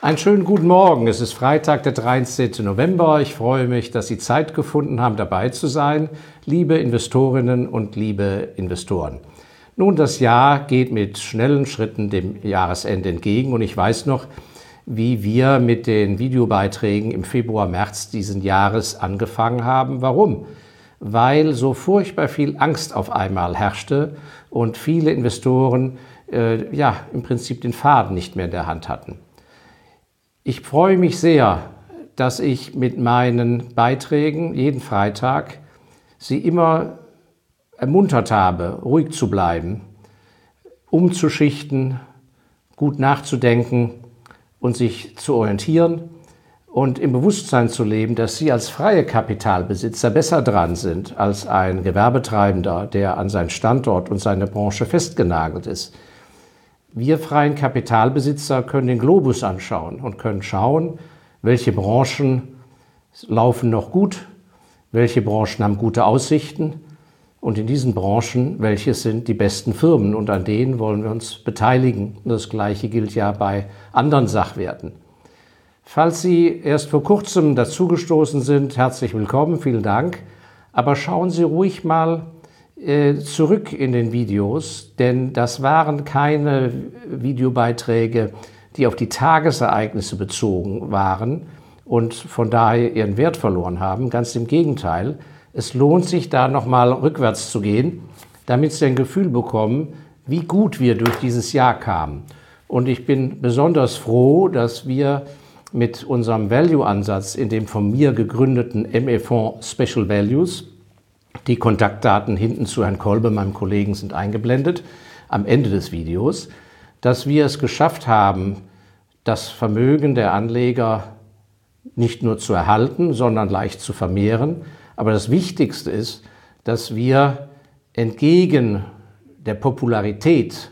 Einen schönen guten Morgen. Es ist Freitag, der 13. November. Ich freue mich, dass Sie Zeit gefunden haben, dabei zu sein, liebe Investorinnen und liebe Investoren. Nun, das Jahr geht mit schnellen Schritten dem Jahresende entgegen und ich weiß noch, wie wir mit den Videobeiträgen im Februar, März diesen Jahres angefangen haben. Warum? Weil so furchtbar viel Angst auf einmal herrschte und viele Investoren äh, ja im Prinzip den Faden nicht mehr in der Hand hatten. Ich freue mich sehr, dass ich mit meinen Beiträgen jeden Freitag Sie immer ermuntert habe, ruhig zu bleiben, umzuschichten, gut nachzudenken und sich zu orientieren und im Bewusstsein zu leben, dass Sie als freie Kapitalbesitzer besser dran sind als ein Gewerbetreibender, der an seinen Standort und seine Branche festgenagelt ist. Wir freien Kapitalbesitzer können den Globus anschauen und können schauen, welche Branchen laufen noch gut, welche Branchen haben gute Aussichten und in diesen Branchen, welche sind die besten Firmen und an denen wollen wir uns beteiligen. Das Gleiche gilt ja bei anderen Sachwerten. Falls Sie erst vor kurzem dazugestoßen sind, herzlich willkommen, vielen Dank. Aber schauen Sie ruhig mal zurück in den Videos, denn das waren keine Videobeiträge, die auf die Tagesereignisse bezogen waren und von daher ihren Wert verloren haben. Ganz im Gegenteil, es lohnt sich da nochmal rückwärts zu gehen, damit Sie ein Gefühl bekommen, wie gut wir durch dieses Jahr kamen. Und ich bin besonders froh, dass wir mit unserem Value-Ansatz in dem von mir gegründeten ME-Fonds Special Values die Kontaktdaten hinten zu Herrn Kolbe, meinem Kollegen, sind eingeblendet am Ende des Videos, dass wir es geschafft haben, das Vermögen der Anleger nicht nur zu erhalten, sondern leicht zu vermehren. Aber das Wichtigste ist, dass wir entgegen der Popularität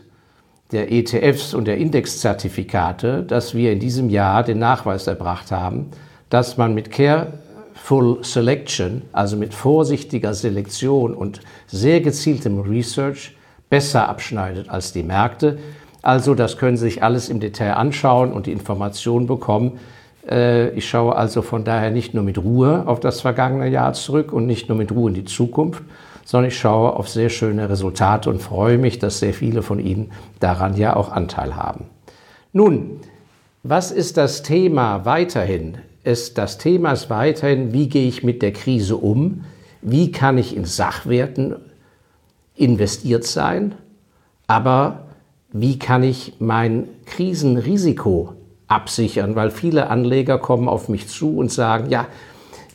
der ETFs und der Indexzertifikate, dass wir in diesem Jahr den Nachweis erbracht haben, dass man mit Care Full Selection, also mit vorsichtiger Selektion und sehr gezieltem Research, besser abschneidet als die Märkte. Also das können Sie sich alles im Detail anschauen und die Informationen bekommen. Äh, ich schaue also von daher nicht nur mit Ruhe auf das vergangene Jahr zurück und nicht nur mit Ruhe in die Zukunft, sondern ich schaue auf sehr schöne Resultate und freue mich, dass sehr viele von Ihnen daran ja auch Anteil haben. Nun, was ist das Thema weiterhin? Es, das Thema ist weiterhin, wie gehe ich mit der Krise um? Wie kann ich in Sachwerten investiert sein? Aber wie kann ich mein Krisenrisiko absichern? Weil viele Anleger kommen auf mich zu und sagen, ja,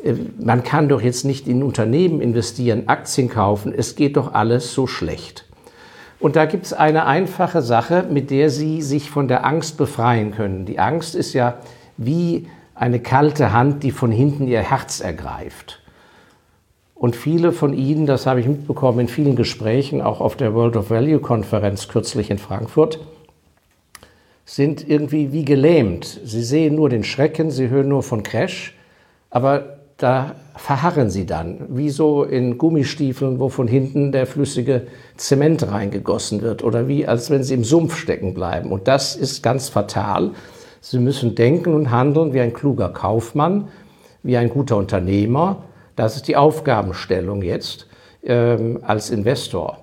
äh, man kann doch jetzt nicht in Unternehmen investieren, Aktien kaufen, es geht doch alles so schlecht. Und da gibt es eine einfache Sache, mit der Sie sich von der Angst befreien können. Die Angst ist ja wie eine kalte Hand, die von hinten ihr Herz ergreift. Und viele von Ihnen, das habe ich mitbekommen in vielen Gesprächen, auch auf der World of Value Konferenz kürzlich in Frankfurt, sind irgendwie wie gelähmt. Sie sehen nur den Schrecken, sie hören nur von Crash, aber da verharren sie dann, wie so in Gummistiefeln, wo von hinten der flüssige Zement reingegossen wird oder wie als wenn sie im Sumpf stecken bleiben. Und das ist ganz fatal. Sie müssen denken und handeln wie ein kluger Kaufmann, wie ein guter Unternehmer. Das ist die Aufgabenstellung jetzt ähm, als Investor.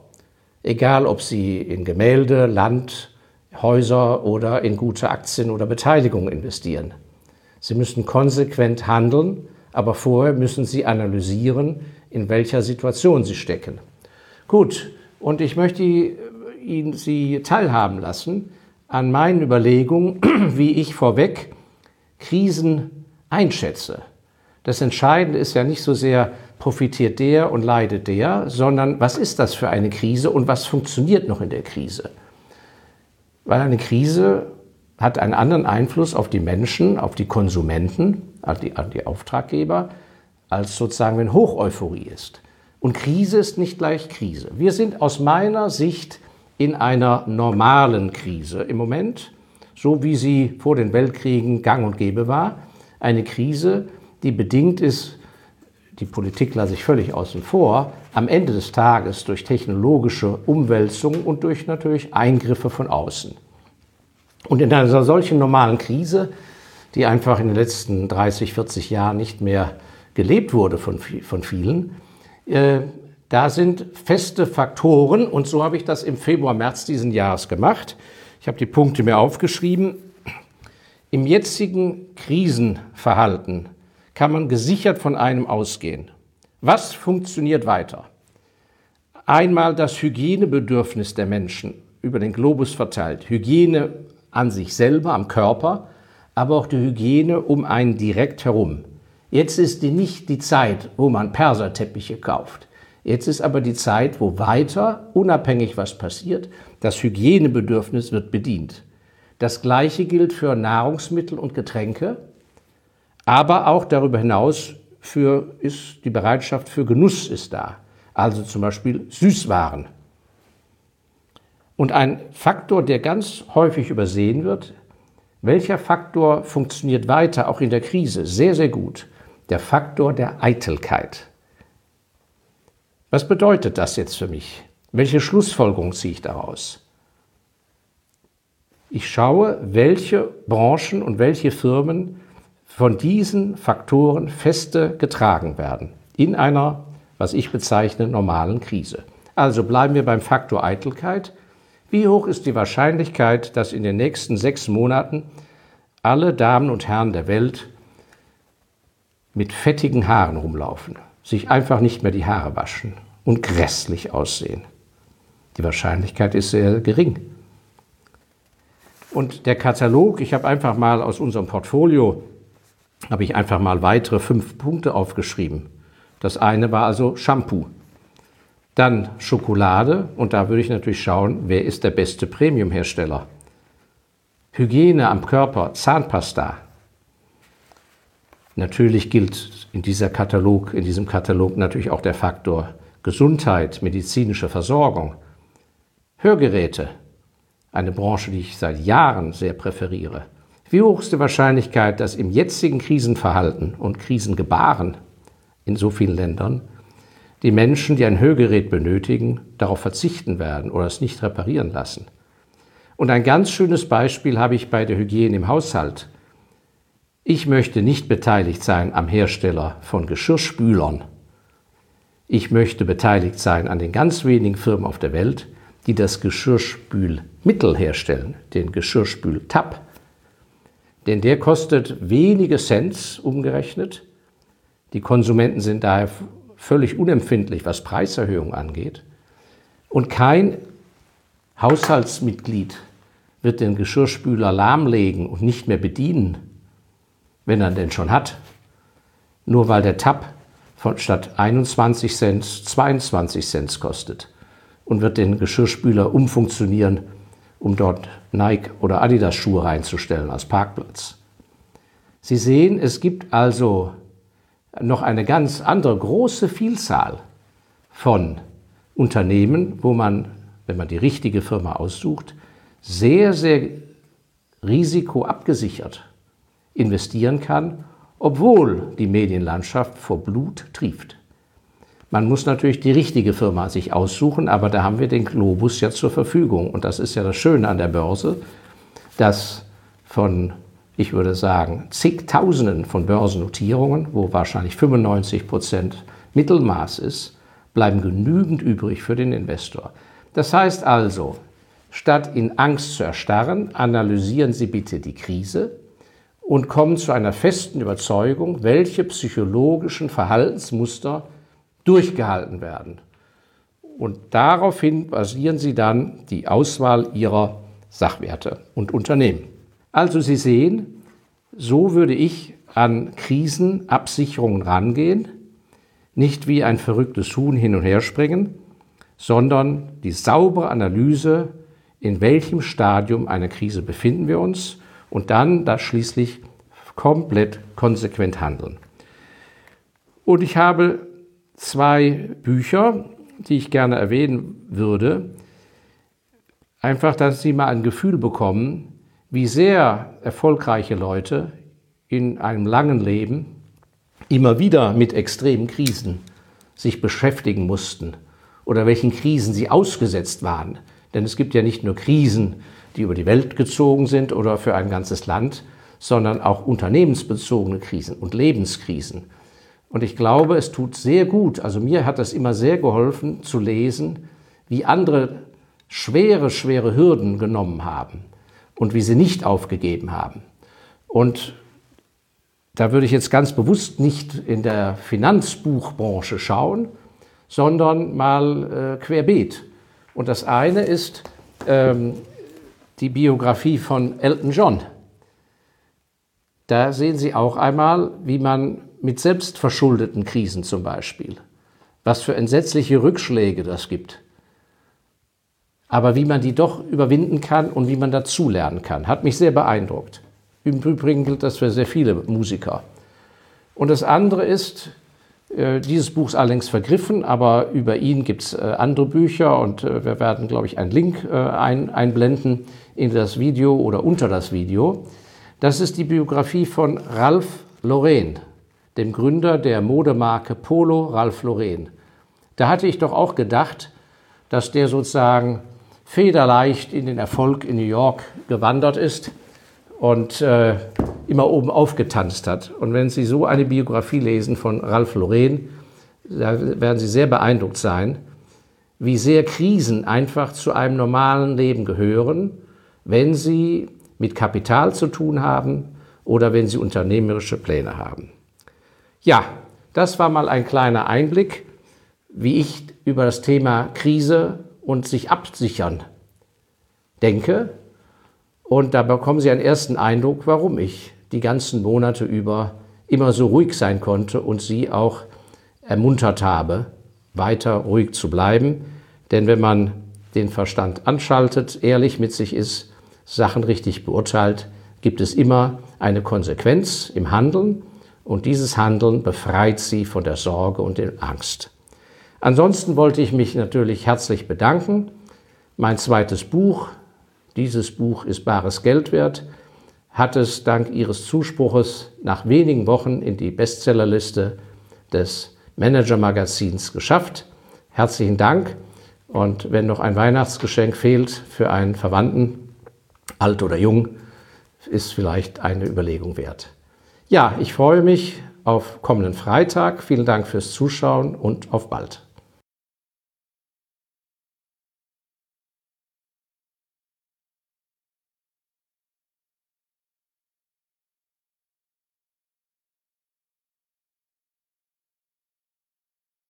Egal, ob Sie in Gemälde, Land, Häuser oder in gute Aktien oder Beteiligungen investieren. Sie müssen konsequent handeln, aber vorher müssen Sie analysieren, in welcher Situation Sie stecken. Gut, und ich möchte Ihnen Sie teilhaben lassen an meinen Überlegungen, wie ich vorweg Krisen einschätze. Das Entscheidende ist ja nicht so sehr, profitiert der und leidet der, sondern was ist das für eine Krise und was funktioniert noch in der Krise? Weil eine Krise hat einen anderen Einfluss auf die Menschen, auf die Konsumenten, auf die, auf die Auftraggeber, als sozusagen, wenn Hocheuphorie ist. Und Krise ist nicht gleich Krise. Wir sind aus meiner Sicht in einer normalen Krise im Moment, so wie sie vor den Weltkriegen gang und gäbe war. Eine Krise, die bedingt ist, die Politik lasse ich völlig außen vor, am Ende des Tages durch technologische Umwälzungen und durch natürlich Eingriffe von außen. Und in einer solchen normalen Krise die einfach in den letzten 30, 40 Jahren nicht mehr gelebt wurde von, von vielen. Da sind feste Faktoren und so habe ich das im Februar, März diesen Jahres gemacht. Ich habe die Punkte mir aufgeschrieben. Im jetzigen Krisenverhalten kann man gesichert von einem ausgehen. Was funktioniert weiter? Einmal das Hygienebedürfnis der Menschen über den Globus verteilt. Hygiene an sich selber, am Körper, aber auch die Hygiene um einen direkt herum. Jetzt ist die nicht die Zeit, wo man Perserteppiche kauft. Jetzt ist aber die Zeit, wo weiter, unabhängig was passiert, das Hygienebedürfnis wird bedient. Das Gleiche gilt für Nahrungsmittel und Getränke, aber auch darüber hinaus für, ist die Bereitschaft für Genuss ist da. Also zum Beispiel Süßwaren. Und ein Faktor, der ganz häufig übersehen wird, welcher Faktor funktioniert weiter, auch in der Krise, sehr, sehr gut? Der Faktor der Eitelkeit. Was bedeutet das jetzt für mich? Welche Schlussfolgerung ziehe ich daraus? Ich schaue, welche Branchen und welche Firmen von diesen Faktoren feste getragen werden in einer, was ich bezeichne, normalen Krise. Also bleiben wir beim Faktor Eitelkeit. Wie hoch ist die Wahrscheinlichkeit, dass in den nächsten sechs Monaten alle Damen und Herren der Welt mit fettigen Haaren rumlaufen, sich einfach nicht mehr die Haare waschen und grässlich aussehen? Die Wahrscheinlichkeit ist sehr gering. Und der Katalog, ich habe einfach mal aus unserem Portfolio, habe ich einfach mal weitere fünf Punkte aufgeschrieben. Das eine war also Shampoo. Dann Schokolade und da würde ich natürlich schauen, wer ist der beste Premiumhersteller. Hygiene am Körper, Zahnpasta. Natürlich gilt in, dieser Katalog, in diesem Katalog natürlich auch der Faktor Gesundheit, medizinische Versorgung. Hörgeräte, eine Branche, die ich seit Jahren sehr präferiere. Wie hoch ist die Wahrscheinlichkeit, dass im jetzigen Krisenverhalten und Krisengebaren in so vielen Ländern die Menschen, die ein Hörgerät benötigen, darauf verzichten werden oder es nicht reparieren lassen? Und ein ganz schönes Beispiel habe ich bei der Hygiene im Haushalt. Ich möchte nicht beteiligt sein am Hersteller von Geschirrspülern. Ich möchte beteiligt sein an den ganz wenigen Firmen auf der Welt, die das Geschirrspülmittel herstellen, den Geschirrspültab. Denn der kostet wenige Cent umgerechnet. Die Konsumenten sind daher völlig unempfindlich, was Preiserhöhungen angeht. Und kein Haushaltsmitglied wird den Geschirrspüler lahmlegen und nicht mehr bedienen, wenn er den schon hat. Nur weil der Tab von statt 21 Cent 22 Cent kostet und wird den Geschirrspüler umfunktionieren, um dort Nike oder Adidas Schuhe reinzustellen als Parkplatz. Sie sehen, es gibt also noch eine ganz andere große Vielzahl von Unternehmen, wo man, wenn man die richtige Firma aussucht, sehr, sehr risikoabgesichert investieren kann, obwohl die Medienlandschaft vor Blut trieft. Man muss natürlich die richtige Firma sich aussuchen, aber da haben wir den Globus ja zur Verfügung. Und das ist ja das Schöne an der Börse, dass von, ich würde sagen, zigtausenden von Börsennotierungen, wo wahrscheinlich 95 Prozent Mittelmaß ist, bleiben genügend übrig für den Investor. Das heißt also, statt in Angst zu erstarren, analysieren Sie bitte die Krise und kommen zu einer festen Überzeugung, welche psychologischen Verhaltensmuster durchgehalten werden. Und daraufhin basieren Sie dann die Auswahl Ihrer Sachwerte und Unternehmen. Also Sie sehen, so würde ich an Krisenabsicherungen rangehen, nicht wie ein verrücktes Huhn hin und her springen, sondern die saubere Analyse, in welchem Stadium einer Krise befinden wir uns und dann das schließlich komplett konsequent handeln. Und ich habe zwei Bücher, die ich gerne erwähnen würde. Einfach, dass Sie mal ein Gefühl bekommen, wie sehr erfolgreiche Leute in einem langen Leben immer wieder mit extremen Krisen sich beschäftigen mussten oder welchen Krisen sie ausgesetzt waren. Denn es gibt ja nicht nur Krisen, die über die Welt gezogen sind oder für ein ganzes Land, sondern auch unternehmensbezogene Krisen und Lebenskrisen. Und ich glaube, es tut sehr gut, also mir hat das immer sehr geholfen zu lesen, wie andere schwere, schwere Hürden genommen haben und wie sie nicht aufgegeben haben. Und da würde ich jetzt ganz bewusst nicht in der Finanzbuchbranche schauen, sondern mal äh, querbeet. Und das eine ist ähm, die Biografie von Elton John. Da sehen Sie auch einmal, wie man mit selbstverschuldeten Krisen zum Beispiel, was für entsetzliche Rückschläge das gibt, aber wie man die doch überwinden kann und wie man dazulernen kann, hat mich sehr beeindruckt. Im Übrigen gilt das für sehr viele Musiker. Und das andere ist, dieses Buch ist allerdings vergriffen, aber über ihn gibt es äh, andere Bücher und äh, wir werden, glaube ich, einen Link einblenden in das Video oder unter das Video. Das ist die Biografie von Ralph Lauren, dem Gründer der Modemarke Polo Ralph Lauren. Da hatte ich doch auch gedacht, dass der sozusagen federleicht in den Erfolg in New York gewandert ist und äh, immer oben aufgetanzt hat. Und wenn Sie so eine Biografie lesen von Ralph Lauren, da werden Sie sehr beeindruckt sein, wie sehr Krisen einfach zu einem normalen Leben gehören, wenn sie mit Kapital zu tun haben oder wenn sie unternehmerische Pläne haben. Ja, das war mal ein kleiner Einblick, wie ich über das Thema Krise und sich absichern denke. Und da bekommen Sie einen ersten Eindruck, warum ich die ganzen Monate über immer so ruhig sein konnte und Sie auch ermuntert habe, weiter ruhig zu bleiben. Denn wenn man den Verstand anschaltet, ehrlich mit sich ist, Sachen richtig beurteilt, gibt es immer eine Konsequenz im Handeln und dieses Handeln befreit sie von der Sorge und der Angst. Ansonsten wollte ich mich natürlich herzlich bedanken. Mein zweites Buch, dieses Buch ist bares Geld wert, hat es dank Ihres Zuspruches nach wenigen Wochen in die Bestsellerliste des Manager-Magazins geschafft. Herzlichen Dank. Und wenn noch ein Weihnachtsgeschenk fehlt für einen Verwandten, alt oder jung, ist vielleicht eine Überlegung wert. Ja, ich freue mich auf kommenden Freitag. Vielen Dank fürs Zuschauen und auf bald.